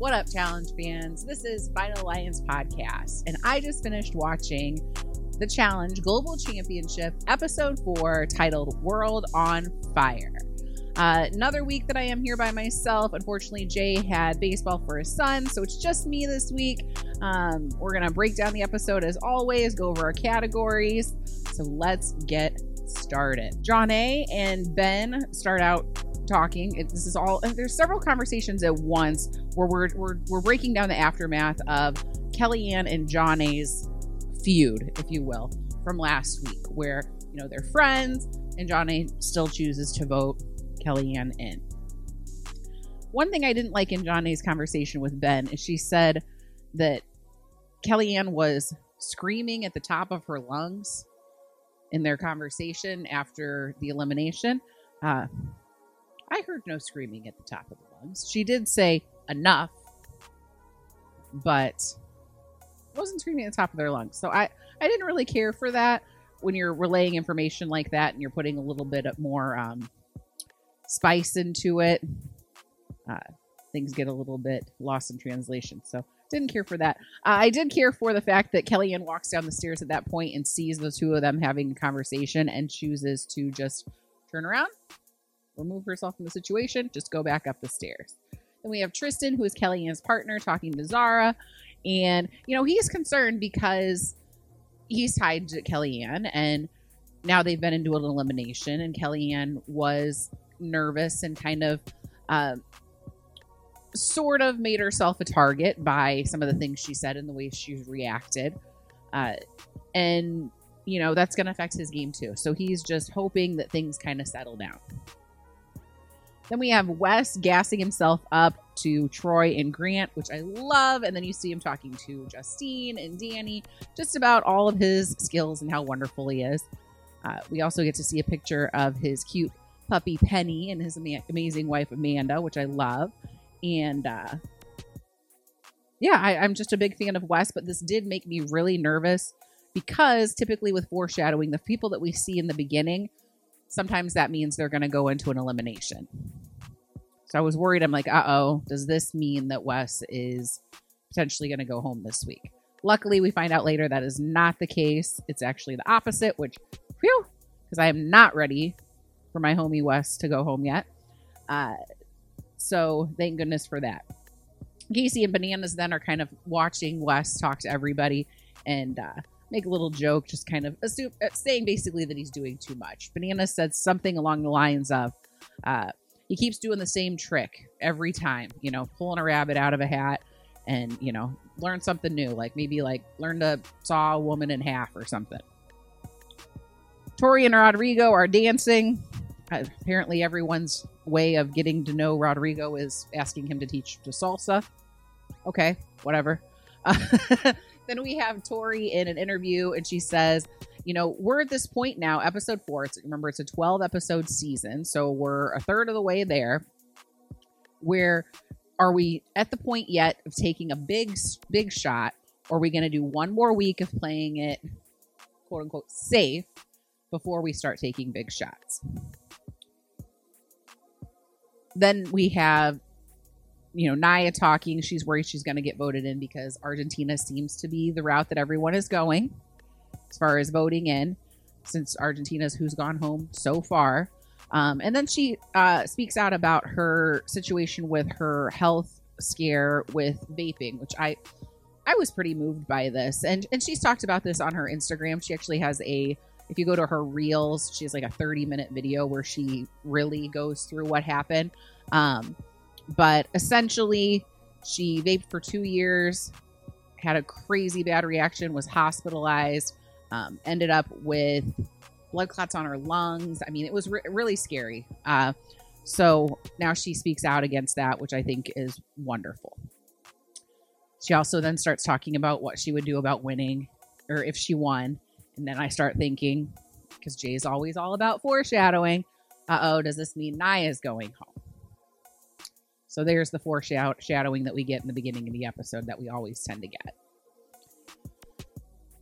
What up, challenge fans? This is Final Alliance Podcast, and I just finished watching the Challenge Global Championship episode four titled World on Fire. Uh, another week that I am here by myself. Unfortunately, Jay had baseball for his son, so it's just me this week. Um, we're going to break down the episode as always, go over our categories. So let's get started. Jonna and Ben start out talking. It, this is all, there's several conversations at once where we're, we're, we're breaking down the aftermath of Kellyanne and Jonna's feud, if you will, from last week, where, you know, they're friends and Jonna still chooses to vote Kellyanne in. One thing I didn't like in Jonna's conversation with Ben is she said that Kellyanne was screaming at the top of her lungs in their conversation after the elimination. Uh, I heard no screaming at the top of the lungs. She did say enough, but wasn't screaming at the top of their lungs. So I, I didn't really care for that when you're relaying information like that and you're putting a little bit more um, spice into it. Uh, things get a little bit lost in translation. So didn't care for that. Uh, I did care for the fact that Kellyanne walks down the stairs at that point and sees the two of them having a conversation and chooses to just turn around, remove herself from the situation, just go back up the stairs. Then we have Tristan, who is Kellyanne's partner, talking to Zara. And, you know, he's concerned because he's tied to Kellyanne and now they've been into an elimination and Kellyanne was nervous and kind of uh, sort of made herself a target by some of the things she said and the way she reacted. Uh, and, you know, that's going to affect his game too. So he's just hoping that things kind of settle down. Then we have Wes gassing himself up to Troy and Grant, which I love. And then you see him talking to Justine and Danny, just about all of his skills and how wonderful he is. Uh, we also get to see a picture of his cute puppy Penny and his ama- amazing wife Amanda, which I love. And uh, yeah, I, I'm just a big fan of Wes, but this did make me really nervous because typically with foreshadowing, the people that we see in the beginning, sometimes that means they're going to go into an elimination. So I was worried. I'm like, uh oh, does this mean that Wes is potentially going to go home this week? Luckily, we find out later that is not the case. It's actually the opposite, which, whew, because I am not ready for my homie Wes to go home yet. Uh, so thank goodness for that. Casey and Bananas then are kind of watching Wes talk to everybody and uh, make a little joke, just kind of assume, uh, saying basically that he's doing too much. Banana said something along the lines of, uh, he keeps doing the same trick every time, you know, pulling a rabbit out of a hat and, you know, learn something new, like maybe like learn to saw a woman in half or something. Tori and Rodrigo are dancing apparently everyone's way of getting to know Rodrigo is asking him to teach to salsa. Okay, whatever. then we have Tori in an interview, and she says, "You know, we're at this point now, episode four. It's remember it's a twelve episode season, so we're a third of the way there. Where are we at the point yet of taking a big, big shot? Or are we going to do one more week of playing it, quote unquote, safe?" Before we start taking big shots then we have you know Naya talking. She's worried she's going to get voted in because Argentina seems to be the route that everyone is going as far as voting in, since Argentina's who's gone home so far. Um, and then she uh, speaks out about her situation with her health scare with vaping, which I I was pretty moved by this. And and she's talked about this on her Instagram. She actually has a if you go to her reels, she has like a 30 minute video where she really goes through what happened. Um, but essentially, she vaped for two years, had a crazy bad reaction, was hospitalized, um, ended up with blood clots on her lungs. I mean, it was re- really scary. Uh, so now she speaks out against that, which I think is wonderful. She also then starts talking about what she would do about winning or if she won. And then I start thinking, because Jay's always all about foreshadowing. Uh oh, does this mean Nia's going home? So there's the foreshadowing that we get in the beginning of the episode that we always tend to get.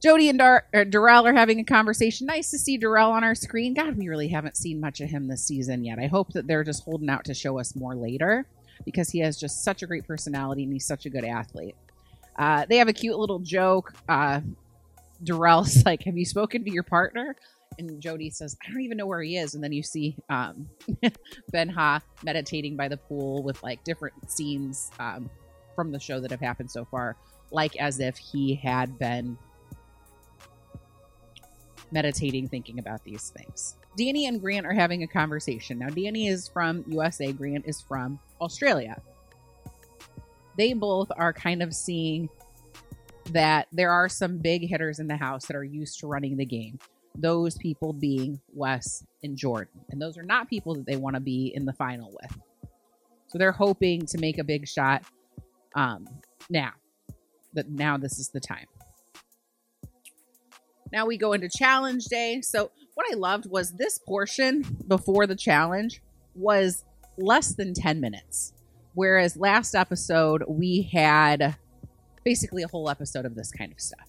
Jody and Dar- Darrell are having a conversation. Nice to see Darrell on our screen. God, we really haven't seen much of him this season yet. I hope that they're just holding out to show us more later. because he has just such a great personality and he's such a good athlete. Uh, they have a cute little joke. Uh, Darrell's like, "Have you spoken to your partner?" And Jody says, "I don't even know where he is." And then you see um, Ben Ha meditating by the pool with like different scenes um, from the show that have happened so far, like as if he had been meditating, thinking about these things. Danny and Grant are having a conversation. Now, Danny is from USA, Grant is from Australia. They both are kind of seeing that there are some big hitters in the house that are used to running the game. Those people being Wes and Jordan. And those are not people that they want to be in the final with. So they're hoping to make a big shot um, now. That now this is the time. Now we go into challenge day. So what I loved was this portion before the challenge was less than 10 minutes. Whereas last episode we had basically a whole episode of this kind of stuff.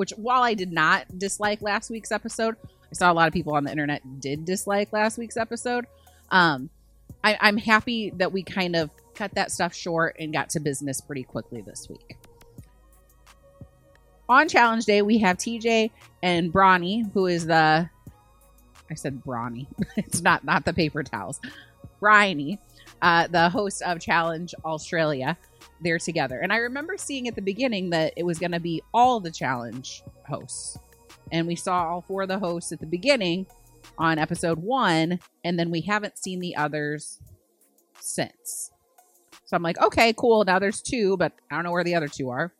Which while I did not dislike last week's episode, I saw a lot of people on the internet did dislike last week's episode. Um, I, I'm happy that we kind of cut that stuff short and got to business pretty quickly this week on challenge day, we have TJ and Bronny, who is the I said Bronny. it's not not the paper towels. Bryony, uh, the host of Challenge Australia, they're together. And I remember seeing at the beginning that it was going to be all the challenge hosts. And we saw all four of the hosts at the beginning on episode one, and then we haven't seen the others since. So I'm like, okay, cool. Now there's two, but I don't know where the other two are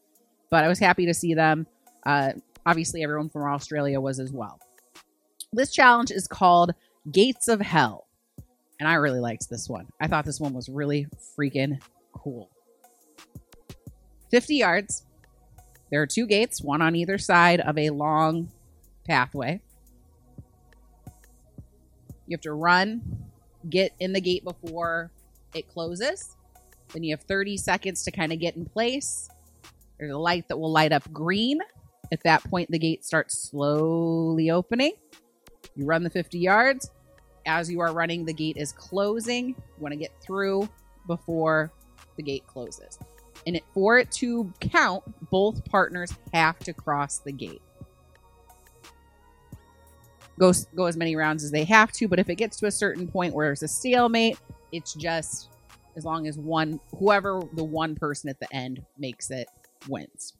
but I was happy to see them. Uh, obviously, everyone from Australia was as well. This challenge is called Gates of Hell, and I really liked this one. I thought this one was really freaking cool. 50 yards. There are two gates, one on either side of a long pathway. You have to run, get in the gate before it closes. Then you have 30 seconds to kind of get in place. There's a light that will light up green. At that point, the gate starts slowly opening. You run the 50 yards. As you are running, the gate is closing. You want to get through before the gate closes. And it, for it to count, both partners have to cross the gate. Go, go as many rounds as they have to, but if it gets to a certain point where there's a stalemate, it's just as long as one, whoever the one person at the end makes it wins.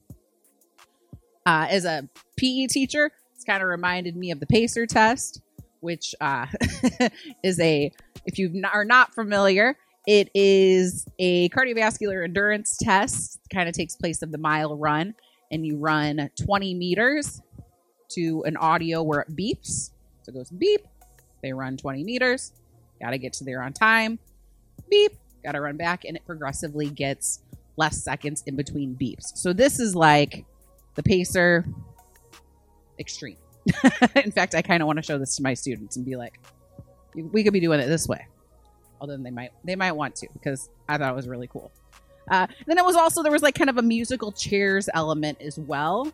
Uh, as a PE teacher, it's kind of reminded me of the PACER test, which uh, is a, if you are not familiar, it is a cardiovascular endurance test. Kind of takes place of the mile run, and you run 20 meters to an audio where it beeps. So it goes beep. They run 20 meters. Got to get to there on time. Beep. Got to run back, and it progressively gets less seconds in between beeps. So this is like the pacer extreme. in fact, I kind of want to show this to my students and be like, we could be doing it this way. Although they might they might want to because I thought it was really cool. Uh, then it was also there was like kind of a musical chairs element as well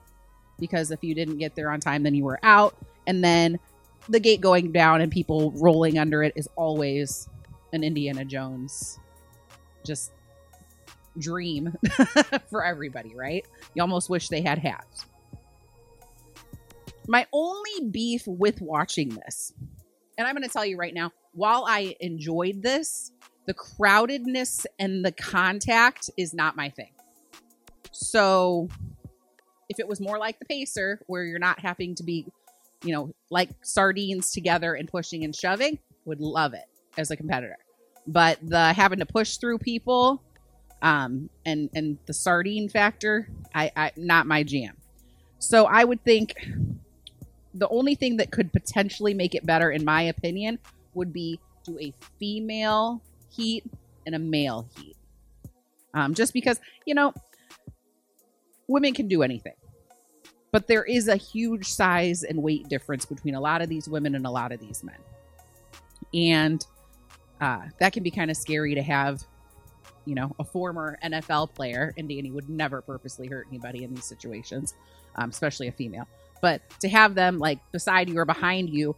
because if you didn't get there on time, then you were out. And then the gate going down and people rolling under it is always an Indiana Jones just dream for everybody, right? You almost wish they had hats. My only beef with watching this, and I'm going to tell you right now, while I enjoyed this, the crowdedness and the contact is not my thing. So if it was more like the pacer where you're not having to be, you know, like sardines together and pushing and shoving, would love it as a competitor. But the having to push through people um, and and the sardine factor, I, I not my jam. So I would think the only thing that could potentially make it better, in my opinion, would be do a female heat and a male heat. Um, just because you know women can do anything, but there is a huge size and weight difference between a lot of these women and a lot of these men, and uh, that can be kind of scary to have you know, a former NFL player, and Danny would never purposely hurt anybody in these situations, um, especially a female. But to have them like beside you or behind you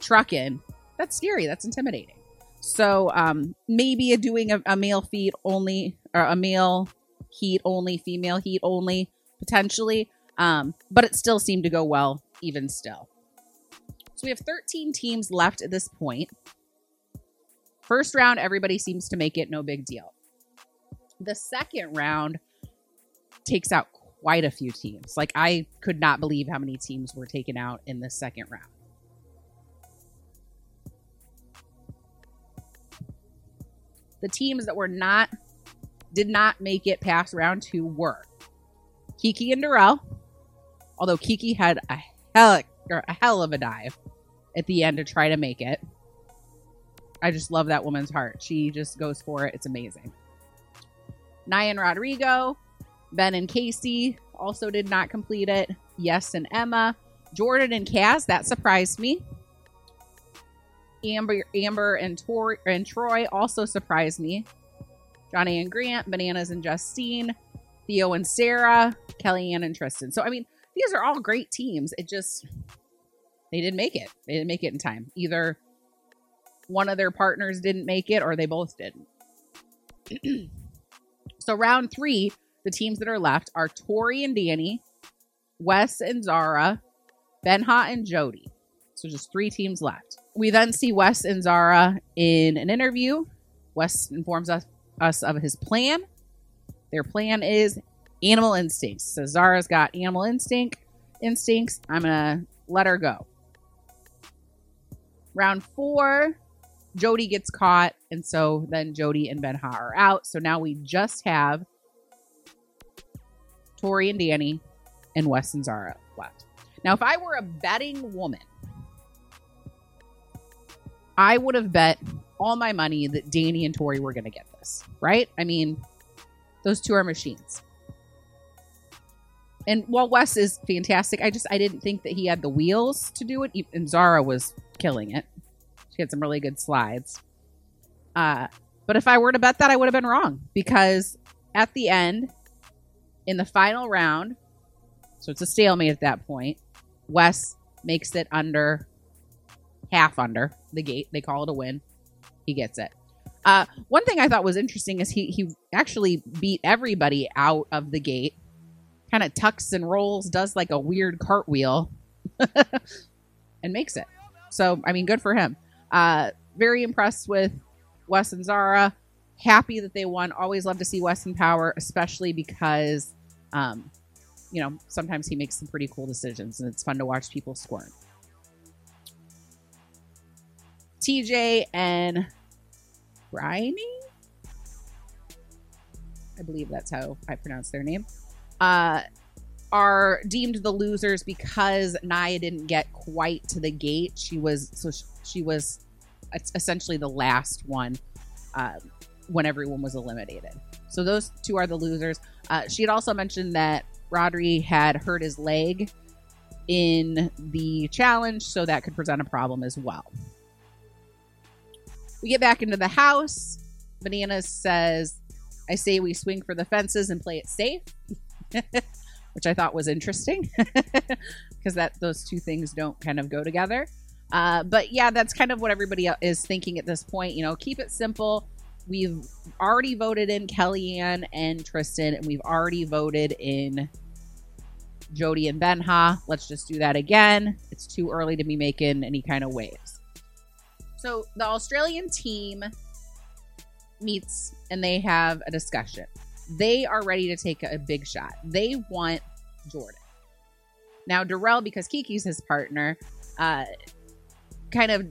trucking, that's scary. That's intimidating. So um, maybe doing a, a male feed only or a male heat only, female heat only, potentially. Um, but it still seemed to go well, even still. So we have 13 teams left at this point. First round, everybody seems to make it, no big deal. The second round takes out quite a few teams. Like, I could not believe how many teams were taken out in the second round. The teams that were not, did not make it past round two were Kiki and Darrell, although Kiki had a hell, or a hell of a dive at the end to try to make it. I just love that woman's heart. She just goes for it. It's amazing. Nia and Rodrigo, Ben and Casey also did not complete it. Yes and Emma. Jordan and Kaz, that surprised me. Amber, Amber and, Tor- and Troy also surprised me. Jonna and Grant, Bananas and Justine, Theo and Sarah, Kellyanne and Tristan. So I mean, these are all great teams. It just they didn't make it. They didn't make it in time. Either one of their partners didn't make it or they both didn't. so round three, the teams that are left are Tori and Danny, Wes and Zara, Benha and Jody. So just three teams left. We then see Wes and Zara in an interview. Wes informs us, us of his plan. Their plan is animal instincts. So Zara's got animal instinct instincts. I'm gonna let her go. Round four, Jody gets caught, and so then Jody and Benha are out. So now we just have Tori and Danny and Wes and Zara left. Now, if I were a betting woman, I would have bet all my money that Danny and Tori were going to get this, right? I mean, those two are machines. And while Wes is fantastic, I just I didn't think that he had the wheels to do it. And Zara was killing it. She had some really good slides. Uh, but if I were to bet that, I would have been wrong because at the end, in the final round, so it's a stalemate at that point. Wes makes it under half under the gate. They call it a win. He gets it. Uh, one thing I thought was interesting is he he actually beat everybody out of the gate. Kind of tucks and rolls, does like a weird cartwheel, and makes it. So I mean, good for him. Uh, very impressed with Wes and Zara. Happy that they won. Always love to see Wes in power, especially because, um, you know, sometimes he makes some pretty cool decisions, and it's fun to watch people squirm. TJ and Bryony. I believe that's how I pronounce their name. Uh, are deemed the losers because Nia didn't get quite to the gate. She was so she was essentially the last one uh, when everyone was eliminated. So those two are the losers. Uh, she had also mentioned that Rodri had hurt his leg in the challenge, so that could present a problem as well. We get back into the house. Bananas says, I say we swing for the fences and play it safe. Which I thought was interesting because that those two things don't kind of go together. Uh, but yeah, that's kind of what everybody is thinking at this point. You know, keep it simple. We've already voted in Kellyanne and Tristan, and we've already voted in Jody and Benha. Let's just do that again. It's too early to be making any kind of waves. So the Australian team meets and they have a discussion. They are ready to take a big shot. They want Jordan. Now, Darrell, because Kiki's his partner, uh, kind of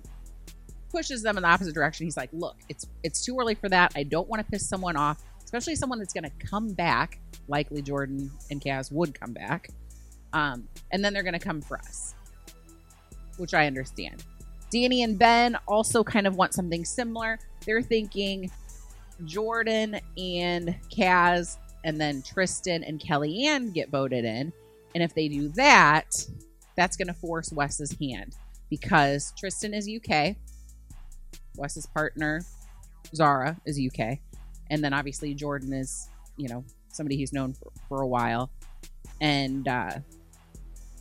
pushes them in the opposite direction. He's like, "Look, it's it's too early for that. I don't want to piss someone off, especially someone that's going to come back. Likely Jordan and Kaz would come back, um, and then they're going to come for us, which I understand. Danny and Ben also kind of want something similar. They're thinking Jordan and Kaz, and then Tristan and Kellyanne get voted in. And if they do that, that's going to force Wes's hand because Tristan is UK, Wes's partner, Zara, is UK. And then obviously Jordan is, you know, somebody he's known for, for a while. And uh,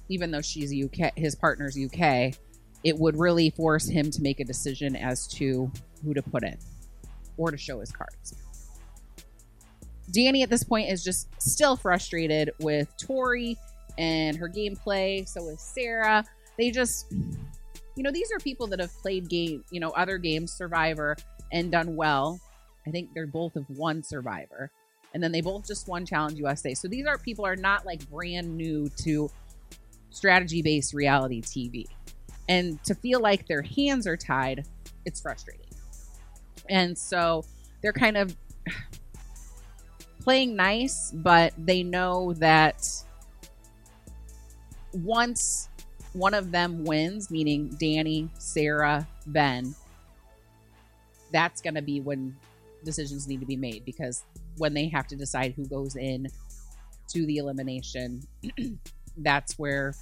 even though she's UK, his partner's UK, it would really force him to make a decision as to who to put in or to show his cards. Danny at this point is just still frustrated with Tori and her gameplay. So is Sarah. They just, you know, these are people that have played game, you know, other games, Survivor, and done well. I think they're both of one Survivor, and then they both just won Challenge USA. So these are people are not like brand new to strategy based reality TV, and to feel like their hands are tied, it's frustrating. And so they're kind of playing nice, but they know that once one of them wins, meaning Danny, Sarah, Ben, that's going to be when decisions need to be made because when they have to decide who goes in to the elimination, that's where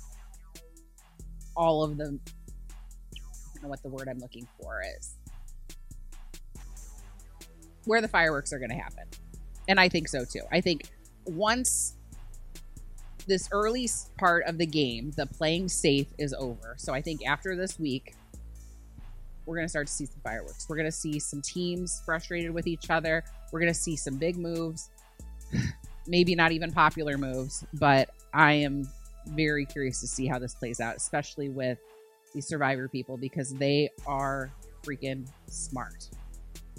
all of the know what the word I'm looking for is. Where the fireworks are going to happen. And I think so too. I think once this early part of the game, the playing safe is over. So I think after this week, we're going to start to see some fireworks. We're going to see some teams frustrated with each other. We're going to see some big moves, maybe not even popular moves, but I am very curious to see how this plays out, especially with these survivor people because they are freaking smart.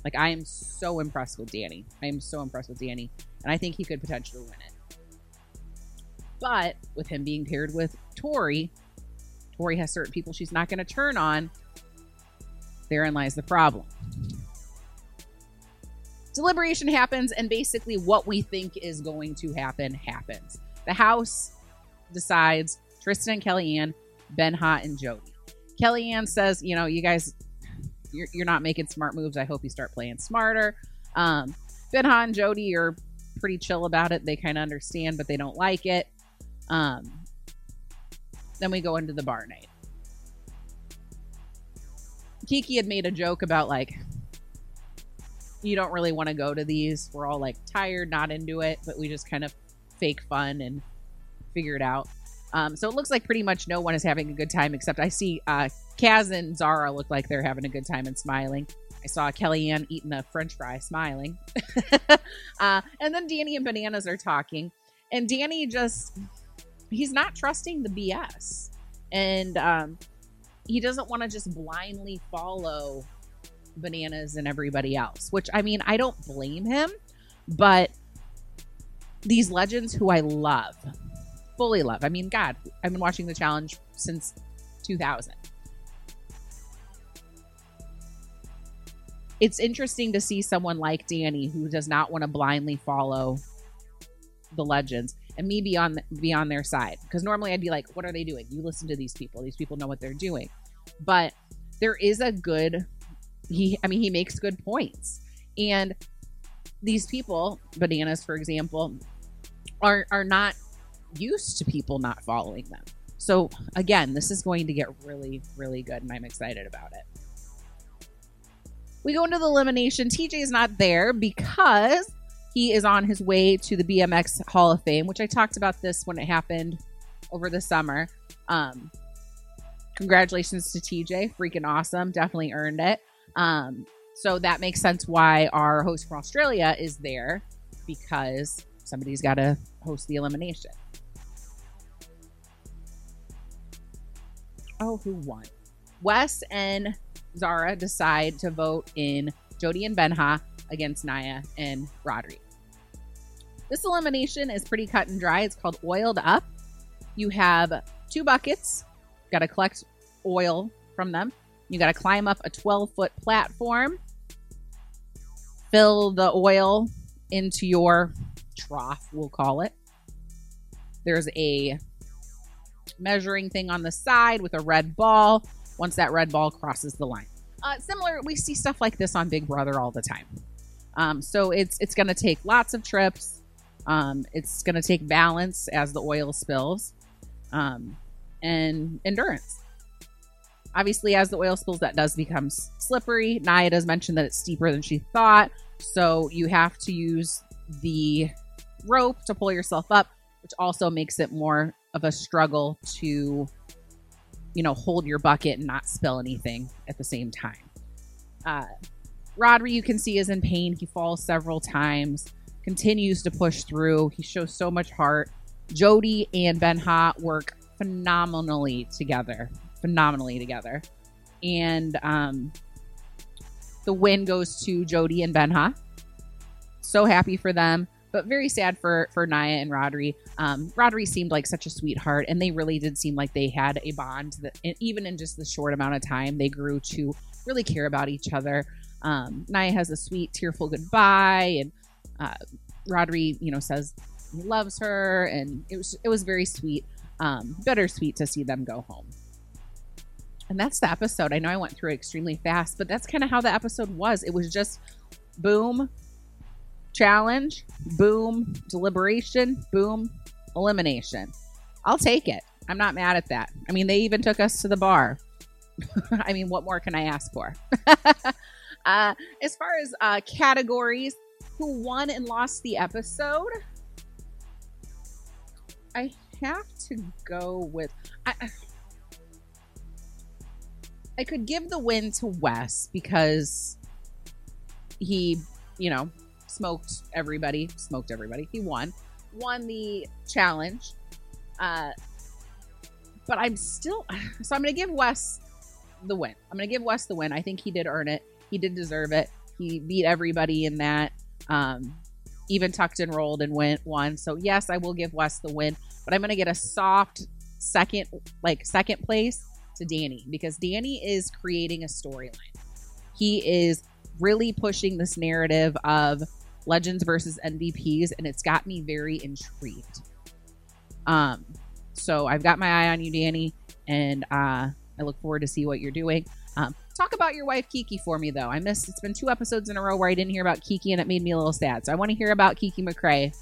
Like I am so impressed with Danny. I am so impressed with Danny, and I think he could potentially win it. But with him being paired with Tori, Tori has certain people she's not going to turn on. Therein lies the problem. Deliberation happens, and basically, what we think is going to happen happens. The house decides Tristan and Kellyanne, Ben Hot and Jody. Kellyanne says, you know, you guys, you're, you're not making smart moves. I hope you start playing smarter. Um, ben Hot and Jody are pretty chill about it. They kind of understand, but they don't like it. Um, then we go into the bar night. Kiki had made a joke about like, you don't really want to go to these. We're all like tired, not into it, but we just kind of fake fun and figure it out. Um, so it looks like pretty much no one is having a good time except I see uh, Kaz and Zara look like they're having a good time and smiling. I saw Kellyanne eating a french fry smiling. uh, and then Danny and Bananas are talking. And Danny just, he's not trusting the BS. And um, he doesn't want to just blindly follow Bananas and everybody else, which I mean, I don't blame him, but these legends who I love, fully love. I mean, God, I've been watching the challenge since 2000. It's interesting to see someone like Danny who does not want to blindly follow the legends and me be on be on their side because normally I'd be like, what are they doing? You listen to these people. These people know what they're doing. But there is a good he I mean he makes good points. And these people, bananas for example, are are not used to people not following them. So again, this is going to get really, really good, and I'm excited about it. We go into the elimination. TJ is not there because he is on his way to the BMX Hall of Fame, which I talked about this when it happened over the summer. Um, congratulations to TJ, freaking awesome, definitely earned it. Um, so that makes sense why our host from Australia is there because somebody's got to host the elimination. Oh, who won? Wes and Zara decide to vote in Jody and Benha against Naya and Rodri. This elimination is pretty cut and dry. It's called Oiled Up. You have two buckets, got to collect oil from them. You got to climb up a 12 foot platform, fill the oil into your trough, we'll call it. There's a measuring thing on the side with a red ball once that red ball crosses the line. Uh, similar, we see stuff like this on Big Brother all the time. Um, so it's it's going to take lots of trips. Um, it's going to take balance as the oil spills, um, and endurance. Obviously, as the oil spills, that does become slippery. Naya does mention that it's steeper than she thought, so you have to use the rope to pull yourself up, which also makes it more of a struggle to you know, hold your bucket and not spill anything at the same time. Uh, Rodri, you can see, is in pain. He falls several times, continues to push through. He shows so much heart. Jody and Ben Ha work phenomenally together, phenomenally together. And um, the win goes to Jody and Ben Ha. So happy for them, but very sad for for Nia and Rodri. Um, Rodri seemed like such a sweetheart, and they really did seem like they had a bond that, even in just the short amount of time, they grew to really care about each other. Um, Nia has a sweet, tearful goodbye, and uh, Rodri, you know, says he loves her, and it was it was very sweet, um, bittersweet to see them go home. And that's the episode. I know I went through it extremely fast, but that's kind of how the episode was. It was just boom, challenge, boom, deliberation, boom, elimination. I'll take it. I'm not mad at that. I mean, they even took us to the bar. I mean, what more can I ask for? uh, as far as uh, categories, who won and lost the episode? I have to go with. I, I could give the win to Wes because he, you know, smoked everybody, smoked everybody. He won, won the challenge. Uh, but I'm still, so I'm going to give Wes the win. I'm going to give Wes the win. I think he did earn it. He did deserve it. He beat everybody in that. Um, even tucked and rolled and went one. So yes, I will give Wes the win, but I'm going to get a soft second, like second place to Danny because Danny is creating a storyline. He is really pushing this narrative of legends versus MVPs, and it's got me very intrigued. Um, so I've got my eye on you, Danny, and uh, I look forward to see what you're doing. Um, talk about your wife Kiki for me, though. I missed. It's been two episodes in a row where I didn't hear about Kiki, and it made me a little sad. So I want to hear about Kiki McCray.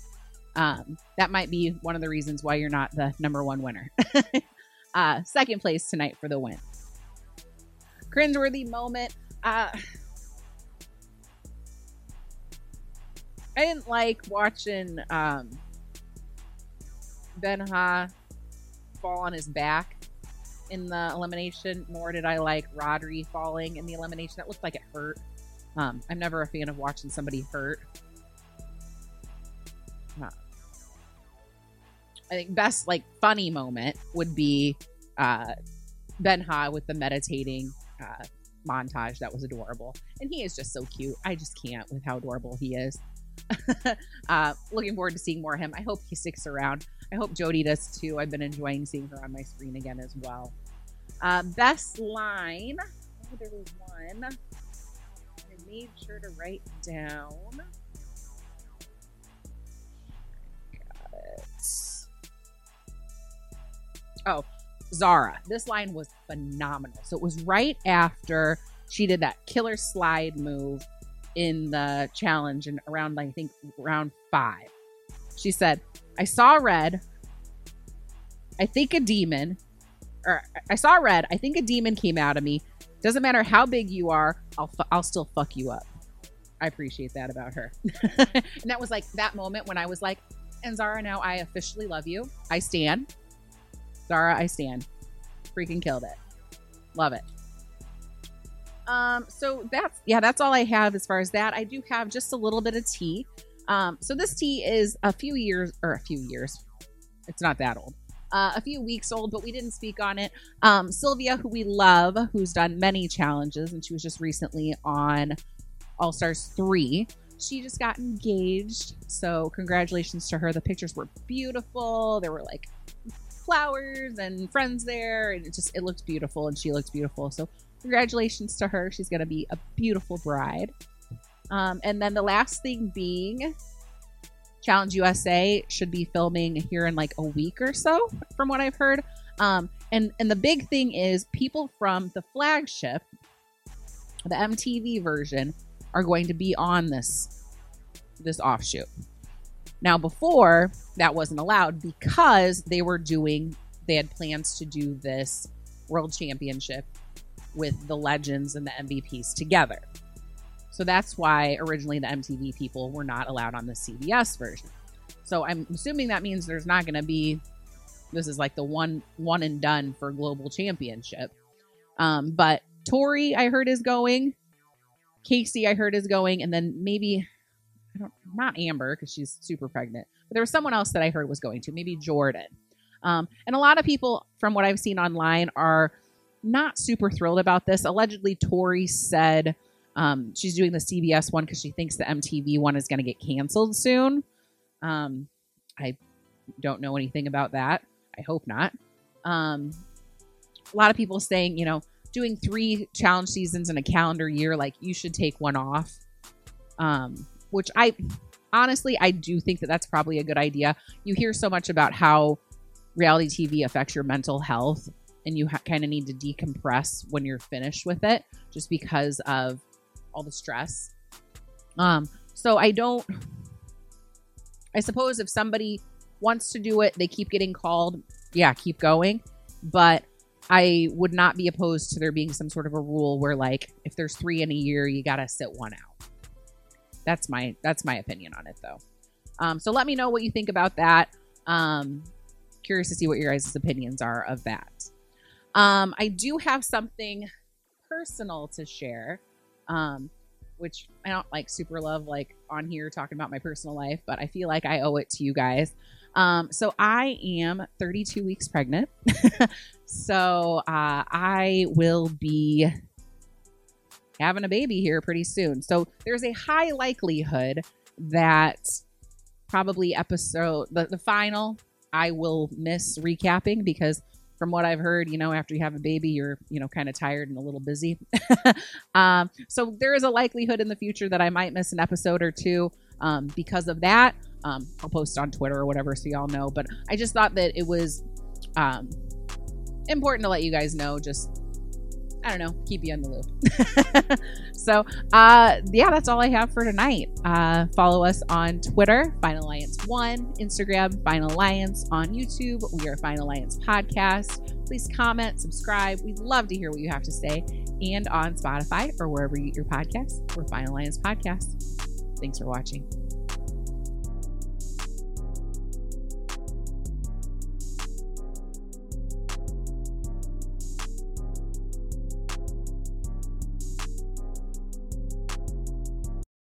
Um, that might be one of the reasons why you're not the number one winner. uh, second place tonight for the win. Cringeworthy moment. Uh, I didn't like watching um, Ben Ha fall on his back in the elimination, nor did I like Rodri falling in the elimination. That looked like it hurt. Um, I'm never a fan of watching somebody hurt. Uh, I think best like funny moment would be uh, Ben Ha with the meditating uh, montage. That was adorable, and he is just so cute. I just can't with how adorable he is. uh, looking forward to seeing more of him. I hope he sticks around. I hope Jody does too. I've been enjoying seeing her on my screen again as well. Uh, best line. Oh, there was one. I made sure to write down. Got it. Oh, Zara. This line was phenomenal. So it was right after she did that killer slide move in the challenge and around, I think, round five. She said, I saw red. I think a demon. Or I saw red. I think a demon came out of me. Doesn't matter how big you are, I'll fu- I'll still fuck you up. I appreciate that about her. and that was like that moment when I was like, and Zara, now I officially love you. I stand. Zara, I stand. Freaking killed it. Love it. Um, so that's yeah, that's all I have as far as that. I do have just a little bit of tea. Um, so this tea is a few years or a few years. It's not that old. Uh, a few weeks old, but we didn't speak on it. Um, Sylvia, who we love, who's done many challenges, and she was just recently on All Stars 3. She just got engaged. So, congratulations to her. The pictures were beautiful. There were like flowers and friends there, and it just it looked beautiful, and she looked beautiful. So, congratulations to her. She's going to be a beautiful bride. Um, and then the last thing being Challenge USA should be filming here in like a week or so, from what I've heard. Um, and and the big thing is people from the flagship, the MTV version, are going to be on this this offshoot. Now, before that wasn't allowed because they were doing they had plans to do this world championship with the legends and the MVPs together. So that's why originally the MTV people were not allowed on the CBS version. So I'm assuming that means there's not going to be this is like the one one and done for global championship. Um, but Tori, I heard is going. Casey, I heard is going, and then maybe I don't not Amber because she's super pregnant, but there was someone else that I heard was going to maybe Jordan. Um, and a lot of people, from what I've seen online, are not super thrilled about this. Allegedly, Tori said um, she's doing the CBS one because she thinks the MTV one is going to get canceled soon. Um, I don't know anything about that. I hope not. Um, a lot of people saying, you know, doing three challenge seasons in a calendar year, like you should take one off. Um, which I honestly, I do think that that's probably a good idea. You hear so much about how reality TV affects your mental health, and you ha- kind of need to decompress when you're finished with it, just because of all the stress. Um, so I don't. I suppose if somebody wants to do it, they keep getting called. Yeah, keep going. But I would not be opposed to there being some sort of a rule where, like, if there's three in a year, you gotta sit one out. That's my that's my opinion on it, though. Um, so let me know what you think about that. Um, curious to see what your guys' opinions are of that. Um, I do have something personal to share, um, which I don't like super love like on here talking about my personal life, but I feel like I owe it to you guys. Um, so I am 32 weeks pregnant. so uh, I will be having a baby here pretty soon. So there's a high likelihood that probably episode the, the final I will miss recapping because from what I've heard, you know, after you have a baby, you're, you know, kind of tired and a little busy. um, so there is a likelihood in the future that I might miss an episode or two um, because of that. Um, I'll post on Twitter or whatever so y'all know. But I just thought that it was um, important to let you guys know just I don't know, keep you in the loop. so, uh, yeah, that's all I have for tonight. Uh, follow us on Twitter, Final Alliance One, Instagram, Final Alliance, on YouTube. We are Final Alliance Podcast. Please comment, subscribe. We'd love to hear what you have to say. And on Spotify or wherever you get your podcasts, we're Final Alliance Podcast. Thanks for watching.